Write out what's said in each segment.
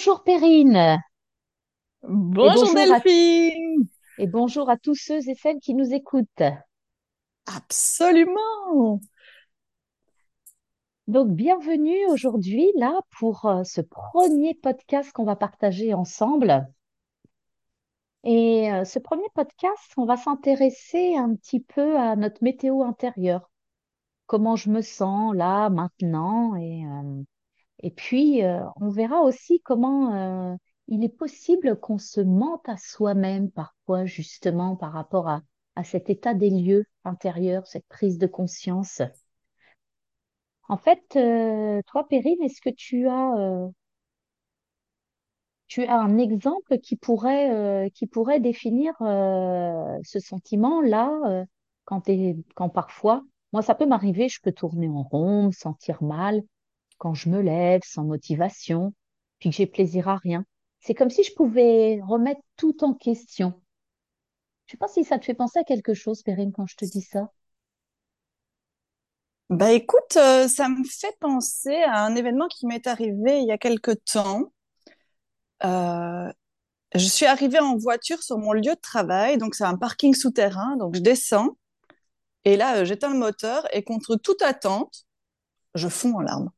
Bonjour Perrine Bonjour à, Delphine. et bonjour à tous ceux et celles qui nous écoutent. Absolument. Donc bienvenue aujourd'hui là pour euh, ce premier podcast qu'on va partager ensemble. Et euh, ce premier podcast, on va s'intéresser un petit peu à notre météo intérieure, comment je me sens là maintenant et euh, Et puis, euh, on verra aussi comment euh, il est possible qu'on se mente à soi-même parfois, justement, par rapport à, à cet état des lieux intérieurs, cette prise de conscience. En fait, euh, toi, Perrine, est-ce que tu as, tu as un exemple qui pourrait, qui pourrait définir ce sentiment-là, quand quand parfois, moi, ça peut m'arriver, je peux tourner en rond, me sentir mal. Quand je me lève sans motivation, puis que j'ai plaisir à rien. C'est comme si je pouvais remettre tout en question. Je sais pas si ça te fait penser à quelque chose, Perrine, quand je te dis ça. Bah écoute, euh, ça me fait penser à un événement qui m'est arrivé il y a quelque temps. Euh, je suis arrivée en voiture sur mon lieu de travail, donc c'est un parking souterrain, donc je descends et là euh, j'éteins le moteur et contre toute attente, je fonds en larmes.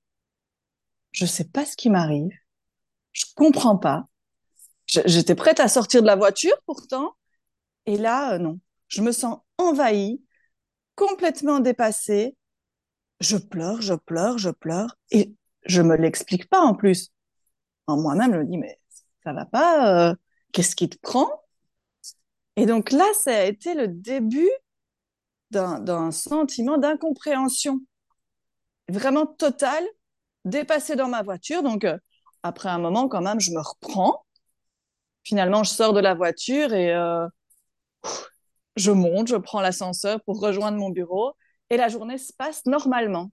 Je sais pas ce qui m'arrive, je comprends pas. J'étais prête à sortir de la voiture pourtant et là euh, non, je me sens envahie, complètement dépassée. Je pleure, je pleure, je pleure, et je me l'explique pas en plus. En moi-même, je me dis, mais ça va pas, euh, qu'est-ce qui te prend? Et donc là, ça a été le début d'un, sentiment d'incompréhension vraiment total, dépassé dans ma voiture. Donc, euh, après un moment, quand même, je me reprends. Finalement, je sors de la voiture et euh, je monte, je prends l'ascenseur pour rejoindre mon bureau, et la journée se passe normalement.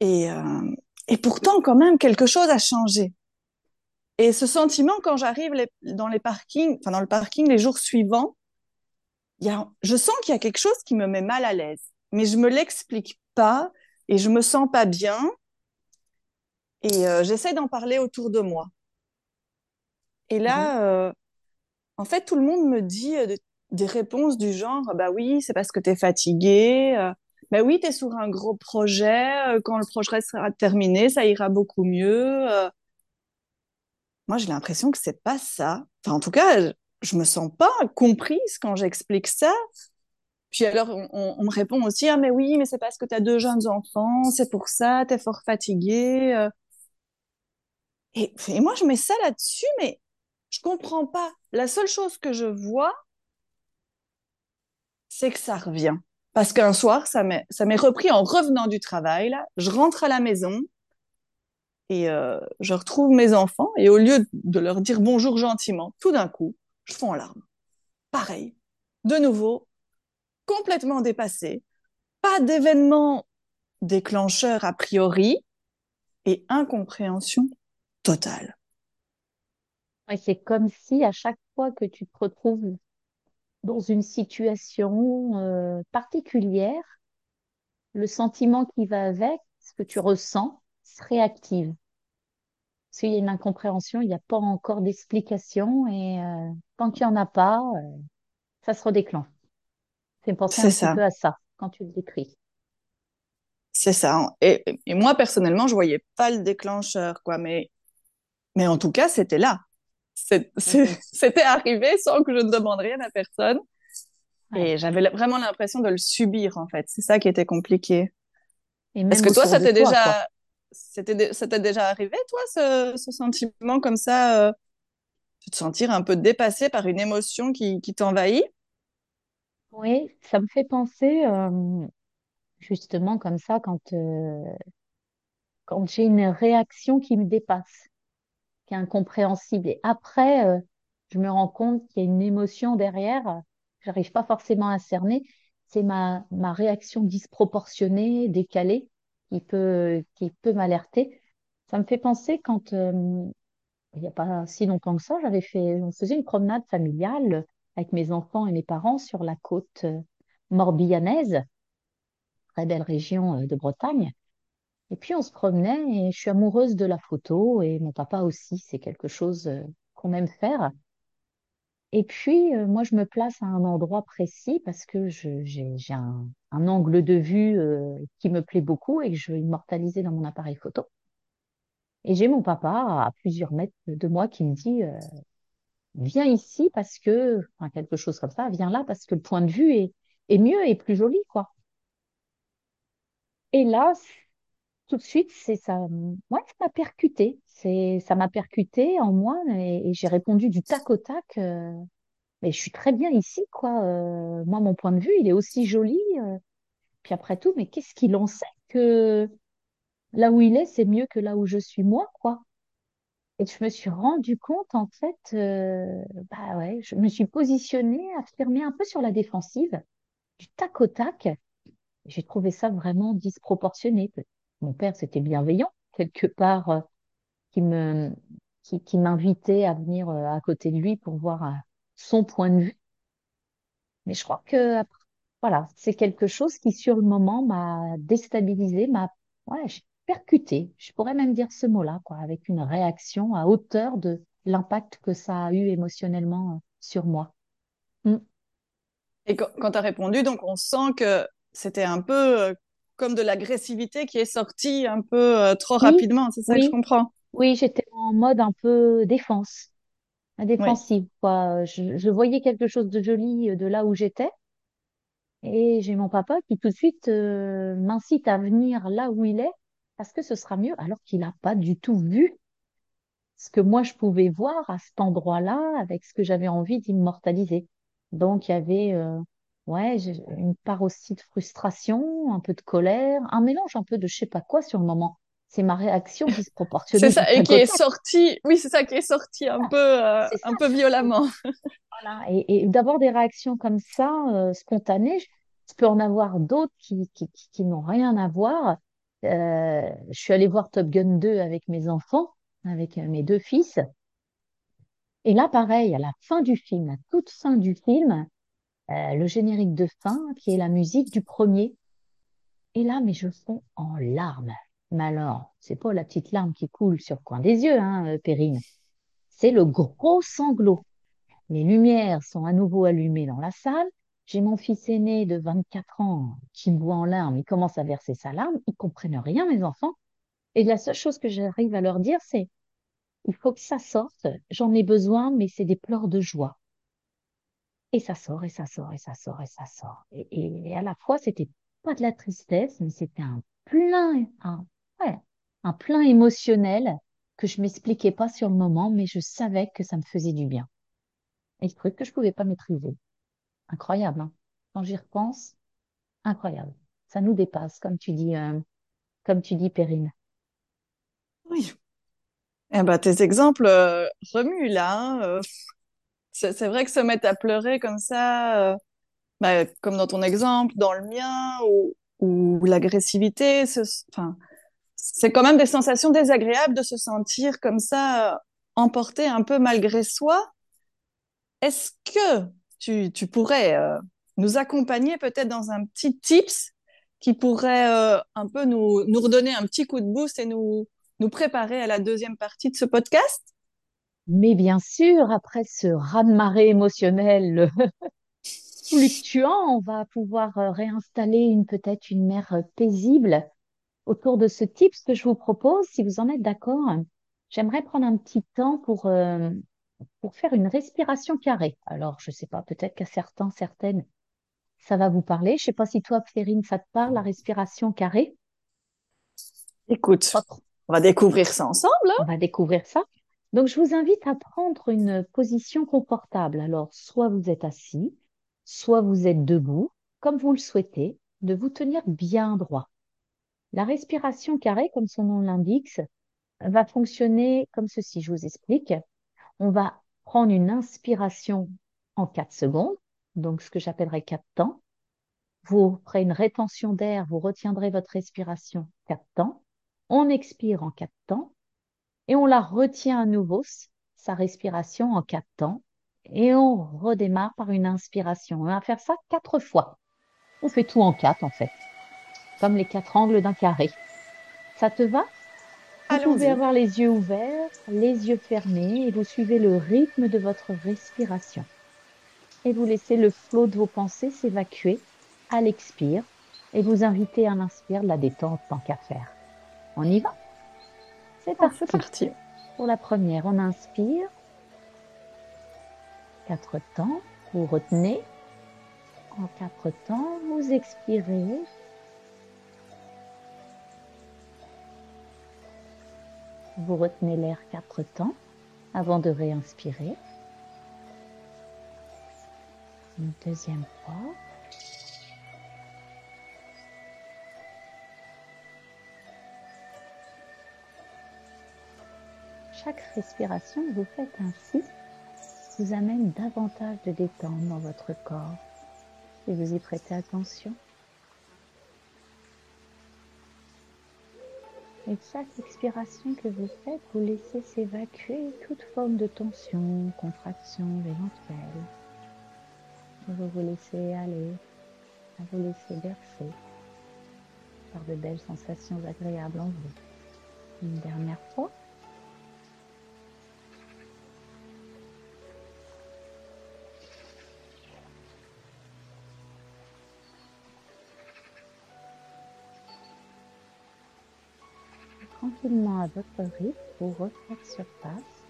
Et, euh, et pourtant, quand même, quelque chose a changé. Et ce sentiment, quand j'arrive dans les parkings, enfin dans le parking les jours suivants, y a, je sens qu'il y a quelque chose qui me met mal à l'aise, mais je me l'explique pas et je me sens pas bien et euh, j'essaie d'en parler autour de moi. Et Mhm. là, euh, en fait, tout le monde me dit euh, des réponses du genre, bah oui, c'est parce que tu es fatigué, euh, bah oui, tu es sur un gros projet, quand le projet sera terminé, ça ira beaucoup mieux. Moi, j'ai l'impression que c'est pas ça. Enfin, en tout cas, je, je me sens pas comprise quand j'explique ça. Puis alors, on, on- on me répond aussi, ah, mais oui, mais c'est parce que tu as deux jeunes enfants, c'est pour ça, tu es fort fatigué. Et, moi, je mets ça là-dessus, mais je comprends pas. La seule chose que je vois, c'est que ça revient. Parce qu'un soir, ça m'est, repris en revenant du travail, là. Je rentre à la maison et euh, je retrouve mes enfants et au lieu de leur dire bonjour gentiment, tout d'un coup, je fonds en larmes. Pareil. De nouveau, complètement dépassé. Pas d'événement déclencheur a priori et incompréhension totale. Ouais, c'est comme si à chaque fois que tu te retrouves dans une situation euh, particulière, le sentiment qui va avec, ce que tu ressens, se réactive. Parce qu'il y a une incompréhension, il n'y a pas encore d'explication et euh, tant qu'il n'y en a pas, euh, ça se redéclenche. Ça me penser un C'est petit ça, peu à ça quand tu le décris. c'est ça. Et, et moi, personnellement, je voyais pas le déclencheur, quoi. Mais, mais en tout cas, c'était là. C'était arrivé sans que je ne demande rien à personne. Ouais. Et j'avais vraiment l'impression de le subir, en fait. C'est ça qui était compliqué. Est-ce que toi, ça de t'est déjà, ça t'est déjà arrivé, toi, ce, ce sentiment comme ça, euh, de te sentir un peu dépassé par une émotion qui, qui t'envahit? Oui, ça me fait penser euh, justement comme ça quand, euh, quand j'ai une réaction qui me dépasse, qui est incompréhensible. Et après, euh, je me rends compte qu'il y a une émotion derrière, j'arrive pas forcément à cerner. C'est ma, ma réaction disproportionnée, décalée, qui peut, qui peut m'alerter. Ça me fait penser quand, euh, il n'y a pas si longtemps que ça, j'avais fait, on faisait une promenade familiale avec mes enfants et mes parents sur la côte euh, morbihannaise, très belle région euh, de Bretagne. Et puis on se promenait et je suis amoureuse de la photo et mon papa aussi, c'est quelque chose euh, qu'on aime faire. Et puis euh, moi je me place à un endroit précis parce que j'ai un, un angle de vue euh, qui me plaît beaucoup et que je veux immortaliser dans mon appareil photo. Et j'ai mon papa à plusieurs mètres de moi qui me dit viens ici parce que, enfin quelque chose comme ça, viens là parce que le point de vue est, est mieux et plus joli, quoi. Et là, tout de suite, c'est ça, moi, ça m'a percuté. Ça m'a percuté en moi et, j'ai répondu du tac au tac. euh, mais je suis très bien ici, quoi. euh, moi, mon point de vue, il est aussi joli. euh, puis après tout, mais qu'est-ce qu'il en sait que là où il est, c'est mieux que là où je suis moi, quoi. Et je me suis rendu compte, en fait, bah ouais, je me suis positionnée, affirmée un peu sur la défensive, du tac au tac. J'ai trouvé ça vraiment disproportionné. Mon père, c'était bienveillant, quelque part, euh, qui qui, m'invitait à venir euh, à côté de lui pour voir euh, son point de vue. Mais je crois que, voilà, c'est quelque chose qui, sur le moment, m'a déstabilisée, m'a, j'ai percuté. Je pourrais même dire ce mot-là, avec une réaction à hauteur de l'impact que ça a eu émotionnellement sur moi. Mm. Et quand, quand tu as répondu, donc on sent que c'était un peu comme de l'agressivité qui est sortie un peu euh, trop Oui, rapidement, c'est ça que je oui, comprends. oui, j'étais en mode un peu défense, Oui. défensive, quoi. Je, je voyais quelque chose de joli euh, de là où j'étais. Et j'ai mon papa qui tout de suite euh, m'incite à venir là où il est parce que ce sera mieux, alors qu'il n'a pas du tout vu ce que moi je pouvais voir à cet endroit-là avec ce que j'avais envie d'immortaliser. Donc il y avait euh, ouais, j'ai- une part aussi de frustration, un peu de colère, un mélange un peu de je sais pas quoi sur le moment. C'est ma réaction C'est disproportionnée du ça, et qui est tac. sorti, oui, c'est ça qui est sorti un peu, euh, c'est un peu violemment. Voilà. Et, et d'avoir des réactions comme ça, euh, spontanées, je, peux en avoir d'autres qui, qui, qui, qui n'ont rien à voir. Euh, je suis allée voir Top Gun 2 avec mes enfants, avec mes deux fils. Et là, pareil, à la fin du film, la toute fin du film, euh, le générique de fin, qui est la musique du premier. Et là, mais je fonds en larmes. Mais alors, c'est pas la petite larme qui coule sur le coin des yeux, hein, euh, Perrine. C'est le gros sanglot. Les lumières sont à nouveau allumées dans la salle. J'ai mon fils aîné de 24 ans qui me voit en larmes. Il commence à verser sa larme. Ils comprennent rien, mes enfants. Et la seule chose que j'arrive à leur dire, c'est il faut que ça sorte. J'en ai besoin, mais c'est des pleurs de joie. Et ça sort, et ça sort, et ça sort, et ça sort. Et, à la fois, c'était pas de la tristesse, mais c'était un plein, un, ouais, un plein émotionnel que je m'expliquais pas sur le moment, mais je savais que ça me faisait du bien. Et ce truc que je pouvais pas maîtriser. Incroyable, hein. Quand j'y repense, incroyable. Ça nous dépasse, comme tu dis, euh, comme tu dis, Perrine. Oui. Eh ben, tes exemples euh, remuent là. hein, euh, c'est vrai que se mettre à pleurer comme ça, euh, bah, comme dans ton exemple, dans le mien, ou, ou l'agressivité, c'est quand même des sensations désagréables de se sentir comme ça, euh, emporté un peu malgré soi. Est-ce que tu, tu pourrais euh, nous accompagner peut-être dans un petit tips qui pourrait un peu nous, nous redonner un petit coup de boost et nous, nous préparer à la deuxième partie de ce podcast? Mais bien sûr, après ce raz-de-marée émotionnel fluctuant, on va pouvoir euh, réinstaller une peut-être une mer euh, paisible autour de ce type. Ce que je vous propose, si vous en êtes d'accord, j'aimerais prendre un petit temps pour, euh, pour faire une respiration carrée. Alors, je sais pas, peut-être qu'à certains, certaines, ça va vous parler. Je sais pas si toi, Perrine, ça te parle, la respiration carrée? Écoute, on va découvrir ça ensemble. On va découvrir ça. Donc, je vous invite à prendre une position confortable. Alors, soit vous êtes assis, soit vous êtes debout, comme vous le souhaitez, de vous tenir bien droit. La respiration carrée, comme son nom l'indique, va fonctionner comme ceci. Je vous explique. On va prendre une inspiration en 4 secondes, donc ce que j'appellerais 4 temps. Vous ferez une rétention d'air, vous retiendrez votre respiration 4 temps. On expire en 4 temps et on la retient à nouveau, sa respiration en 4 temps. Et on redémarre par une inspiration. On va faire ça 4 fois. On fait tout en 4 en fait, comme les quatre angles d'un carré. Ça te va? Vous pouvez avoir les yeux ouverts, les yeux fermés et vous suivez le rythme de votre respiration. Et vous laissez le flot de vos pensées s'évacuer à l'expire et vous invitez à l'inspire la détente tant qu'à faire. On y va? C'est parti. c'est parti. Pour la première, on inspire. Quatre temps, vous retenez. En quatre temps, vous expirez. Vous retenez l'air quatre temps avant de réinspirer. Une deuxième fois. Chaque respiration que vous faites ainsi vous amène davantage de détente dans votre corps et vous y prêtez attention. Et chaque expiration que vous faites, vous laissez s'évacuer toute forme de tension, contraction éventuelle. Vous vous laissez aller, vous laisser bercer par de belles sensations agréables en vous. Une dernière fois. Tranquillement à votre rythme, vous refaites surface.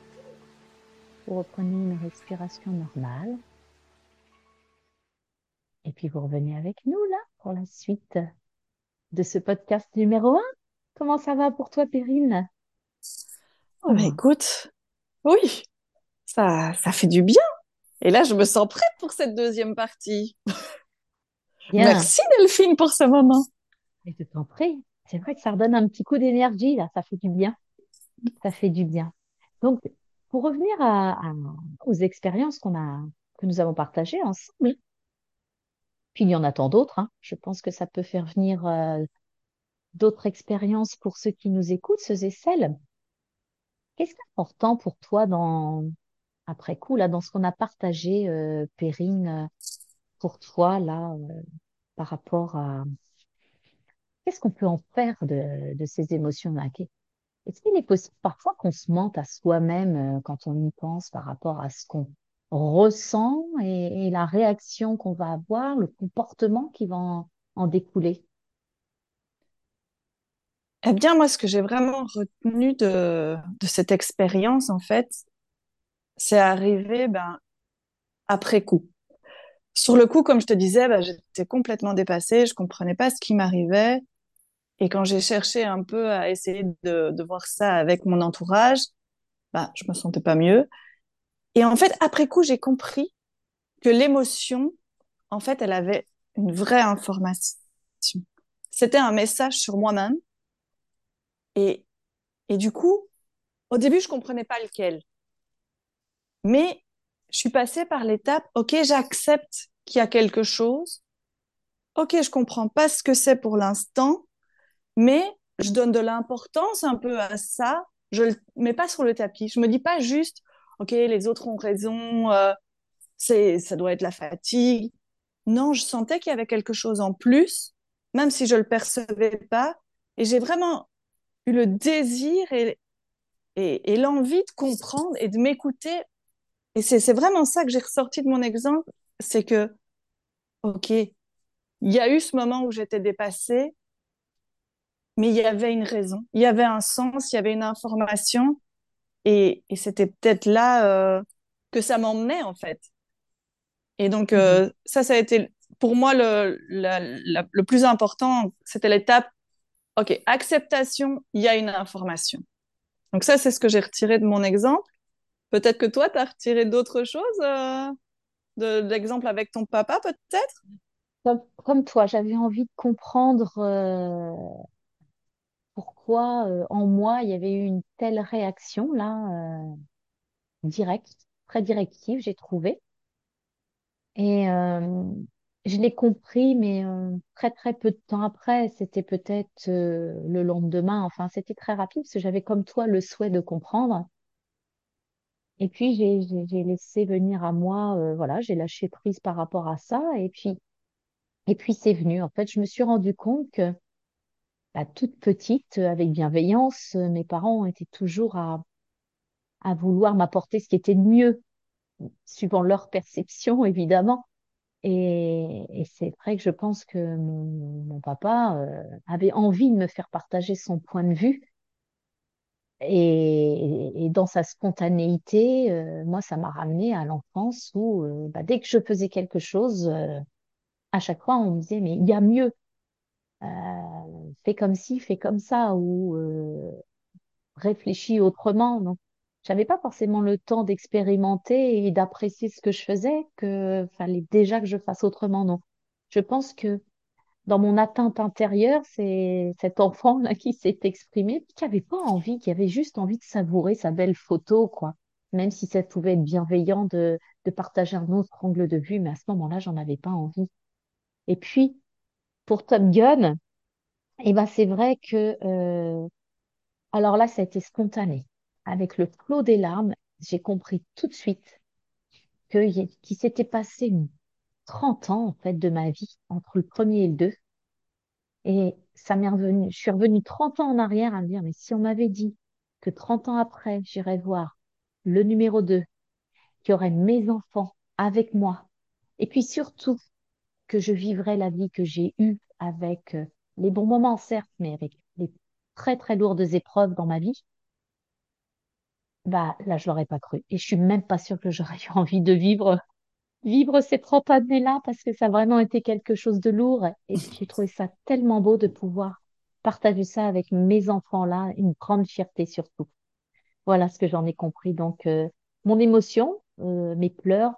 Vous reprenez une respiration normale. Et puis vous revenez avec nous là pour la suite de ce podcast numéro 1. Comment ça va pour toi, Perrine? Oh, bah, écoute, oui, ça, ça fait du bien. Et là, je me sens prête pour cette deuxième partie. Bien. Merci Delphine pour ce moment. Et je t'en prie. C'est vrai que ça redonne un petit coup d'énergie là, ça fait du bien. Ça fait du bien. Donc, pour revenir aux expériences qu'on a, que nous avons partagées ensemble, puis il y en a tant d'autres, hein. Je pense que ça peut faire venir euh, d'autres expériences pour ceux qui nous écoutent, ceux et celles. Qu'est-ce qui est important pour toi dans, après coup, là, dans ce qu'on a partagé, euh, Perrine, euh, pour toi, là, euh, par rapport à qu'est-ce qu'on peut en faire de, de ces émotions-là? Est-ce qu'il est possible parfois qu'on se mente à soi-même euh, quand on y pense par rapport à ce qu'on ressent et, la réaction qu'on va avoir, le comportement qui va en, en découler? Eh bien, moi, ce que j'ai vraiment retenu de, de cette expérience, en fait, c'est arrivé ben, après coup. Sur le coup, comme je te disais, ben, j'étais complètement dépassée, je comprenais pas ce qui m'arrivait. Et quand j'ai cherché un peu à essayer de, de voir ça avec mon entourage, ben, je me sentais pas mieux. Et en fait, après coup, j'ai compris que l'émotion, en fait, elle avait une vraie information. C'était un message sur moi-même. Et, et du coup, au début, je comprenais pas lequel. Mais je suis passée par l'étape, OK, j'accepte qu'il y a quelque chose. OK, je comprends pas ce que c'est pour l'instant, mais je donne de l'importance un peu à ça. Je le mets pas sur le tapis. Je me dis pas juste, OK, les autres ont raison, euh, c'est, ça doit être la fatigue. Non, je sentais qu'il y avait quelque chose en plus, même si je le percevais pas. Et j'ai vraiment eu le désir et, et, et l'envie de comprendre et de m'écouter. Et c'est, c'est vraiment ça que j'ai ressorti de mon exemple, c'est que, OK, il y a eu ce moment où j'étais dépassée, mais il y avait une raison, il y avait un sens, il y avait une information, et, et c'était peut-être là euh, que ça m'emmenait en fait. Et donc Mhm. euh, ça, ça a été pour moi le, la- la- le plus important, c'était l'étape, ok, acceptation, il y a une information. Donc ça, c'est ce que j'ai retiré de mon exemple. Peut-être que toi, tu as retiré d'autres choses euh, de, de l'exemple avec ton papa, peut-être? Comme, comme toi, j'avais envie de comprendre euh, pourquoi euh, en moi il y avait eu une telle réaction là, euh, directe, très directive, j'ai trouvé. Et euh, je l'ai compris, mais très très peu de temps après, c'était peut-être le lendemain, enfin c'était très rapide parce que j'avais comme toi le souhait de comprendre. Et puis j'ai laissé venir à moi, voilà, j'ai lâché prise par rapport à ça. Et puis et puis c'est venu. En fait, je me suis rendu compte que bah, toute petite, avec bienveillance, mes parents étaient toujours à, à vouloir m'apporter ce qui était de mieux, suivant leur perception, évidemment. Et, et c'est vrai que je pense que mon, papa euh, avait envie de me faire partager son point de vue. Et, et dans sa spontanéité, euh, moi, ça m'a ramené à l'enfance où, euh, bah, dès que je faisais quelque chose, euh, à chaque fois, on me disait, mais il y a mieux. Euh, fais comme ci, fais comme ça, ou euh, réfléchis autrement. Donc, j'avais pas forcément le temps d'expérimenter et d'apprécier ce que je faisais, que fallait déjà que je fasse autrement. Non. Je pense que dans mon atteinte intérieure, c'est cet enfant-là qui s'est exprimé, qui avait pas envie, qui avait juste envie de savourer sa belle photo, quoi. Même si ça pouvait être bienveillant de, de partager un autre angle de vue, mais à ce moment-là, j'en avais pas envie. Et puis, pour Top Gun, eh ben, c'est vrai que, euh, alors là, ça a été spontané. Avec le flot des larmes, j'ai compris tout de suite qu'il s'était passé 30 ans, en fait, de ma vie entre le premier et le deux. Et ça m'est revenu, je suis revenue 30 ans en arrière à me dire, mais si on m'avait dit que 30 ans après, j'irais voir le numéro 2, qu'il y aurait mes enfants avec moi, et puis surtout que je vivrais la vie que j'ai eue avec euh, les bons moments, certes, mais avec les très très lourdes épreuves dans ma vie, bah là, je l'aurais pas cru. Et je suis même pas sûre que j'aurais eu envie de vivre vivre ces 30 années-là parce que ça a vraiment été quelque chose de lourd. Et j'ai trouvé ça tellement beau de pouvoir partager ça avec mes enfants-là, une grande fierté surtout. Voilà ce que j'en ai compris. Donc, euh, mon émotion, euh, mes pleurs,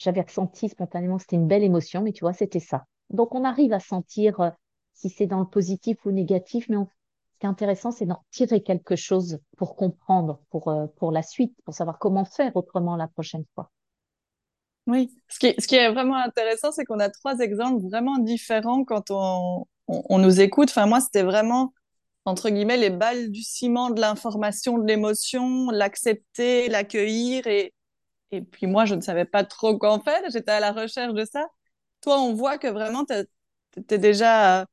j'avais ressenti spontanément, c'était une belle émotion, mais tu vois, c'était ça. Donc, on arrive à sentir euh, si c'est dans le positif ou négatif, mais ce qui est intéressant, c'est d'en tirer quelque chose pour comprendre, pour, euh, pour la suite, pour savoir comment faire autrement la prochaine fois. Oui, ce qui, ce qui est vraiment intéressant, c'est qu'on a trois exemples vraiment différents quand on, on, on nous écoute. Enfin, moi, c'était vraiment, entre guillemets, les balles du ciment de l'information, de l'émotion, l'accepter, l'accueillir. Et, et puis moi, je ne savais pas trop quoi en faire. J'étais à la recherche de ça. Toi, on voit que vraiment, tu es déjà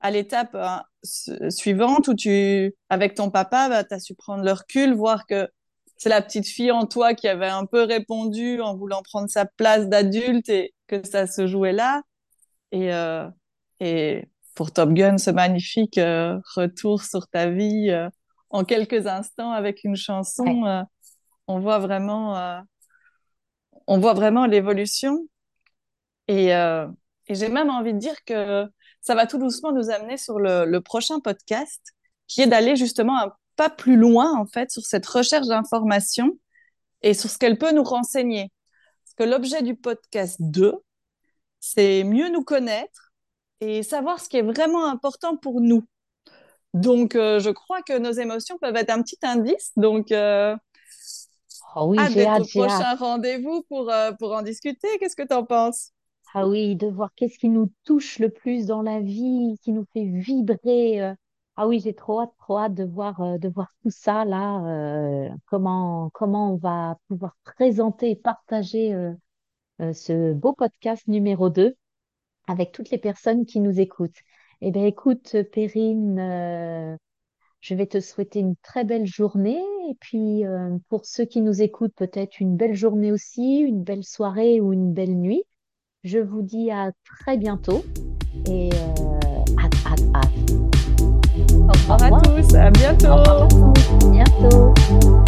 à l'étape hein, su- suivante où tu, avec ton papa, bah, tu as su prendre le recul, voir que c'est la petite fille en toi qui avait un peu répondu en voulant prendre sa place d'adulte et que ça se jouait là. Et, euh, et pour Top Gun, ce magnifique euh, retour sur ta vie euh, en quelques instants avec une chanson, euh, on voit vraiment, on voit vraiment l'évolution. Et, euh, et j'ai même envie de dire que ça va tout doucement nous amener sur le, prochain podcast, qui est d'aller justement un pas plus loin, en fait, sur cette recherche d'information et sur ce qu'elle peut nous renseigner. Parce que l'objet du podcast 2, c'est mieux nous connaître et savoir ce qui est vraiment important pour nous. Donc, euh, je crois que nos émotions peuvent être un petit indice. Donc, euh, Oh oui, hâte j'ai hâte, au prochain rendez-vous pour, euh, pour en discuter. Qu'est-ce que tu en penses? Ah oui, de voir qu'est-ce qui nous touche le plus dans la vie, qui nous fait vibrer. euh. Ah oui, j'ai trop hâte, trop hâte de voir, euh, de voir tout ça là, comment, comment on va pouvoir présenter et partager ce beau podcast numéro 2 avec toutes les personnes qui nous écoutent. Eh bien, écoute, Perrine, je vais te souhaiter une très belle journée et puis euh, pour ceux qui nous écoutent, peut-être une belle journée aussi, une belle soirée ou une belle nuit. Je vous dis à très bientôt et euh, hâte, hâte, hâte. Au Au revoir à revoir. tous, à Au revoir à bientôt! tous. À bientôt.